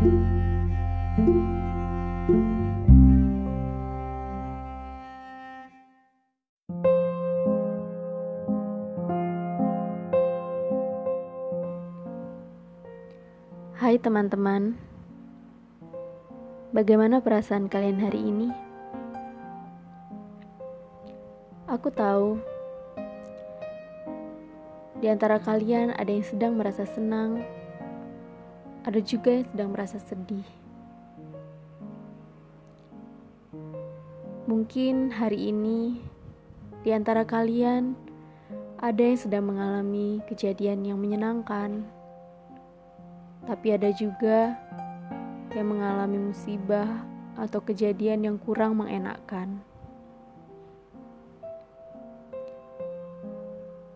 Hai teman-teman, bagaimana perasaan kalian hari ini? Aku tahu di antara kalian ada yang sedang merasa senang, ada juga yang sedang merasa sedih. Mungkin hari ini di antara kalian ada yang sedang mengalami kejadian yang menyenangkan tapi ada juga yang mengalami musibah atau kejadian yang kurang mengenakkan.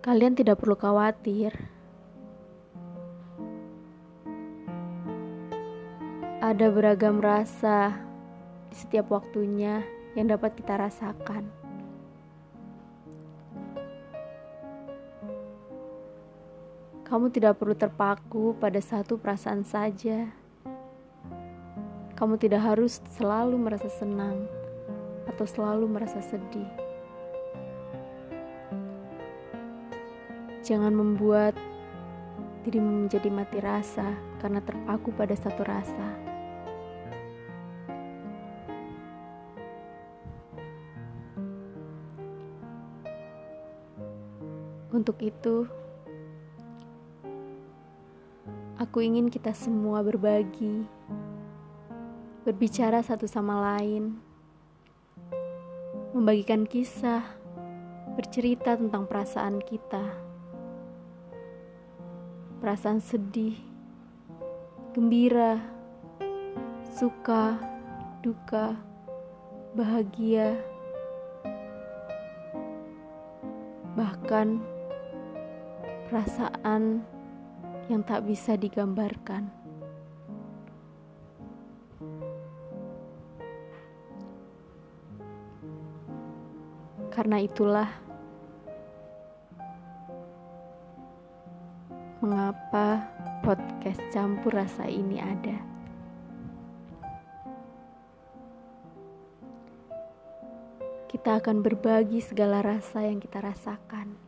Kalian tidak perlu khawatir. Ada beragam rasa di setiap waktunya yang dapat kita rasakan. Kamu tidak perlu terpaku pada satu perasaan saja. Kamu tidak harus selalu merasa senang atau selalu merasa sedih. Jangan membuat dirimu menjadi mati rasa karena terpaku pada satu rasa. Untuk itu, Aku ingin kita semua berbagi, berbicara satu sama lain, membagikan kisah, bercerita tentang perasaan kita, perasaan sedih, gembira, suka, duka, bahagia, bahkan perasaan yang tak bisa digambarkan. Karena itulah mengapa podcast campur rasa ini ada. Kita akan berbagi segala rasa yang kita rasakan.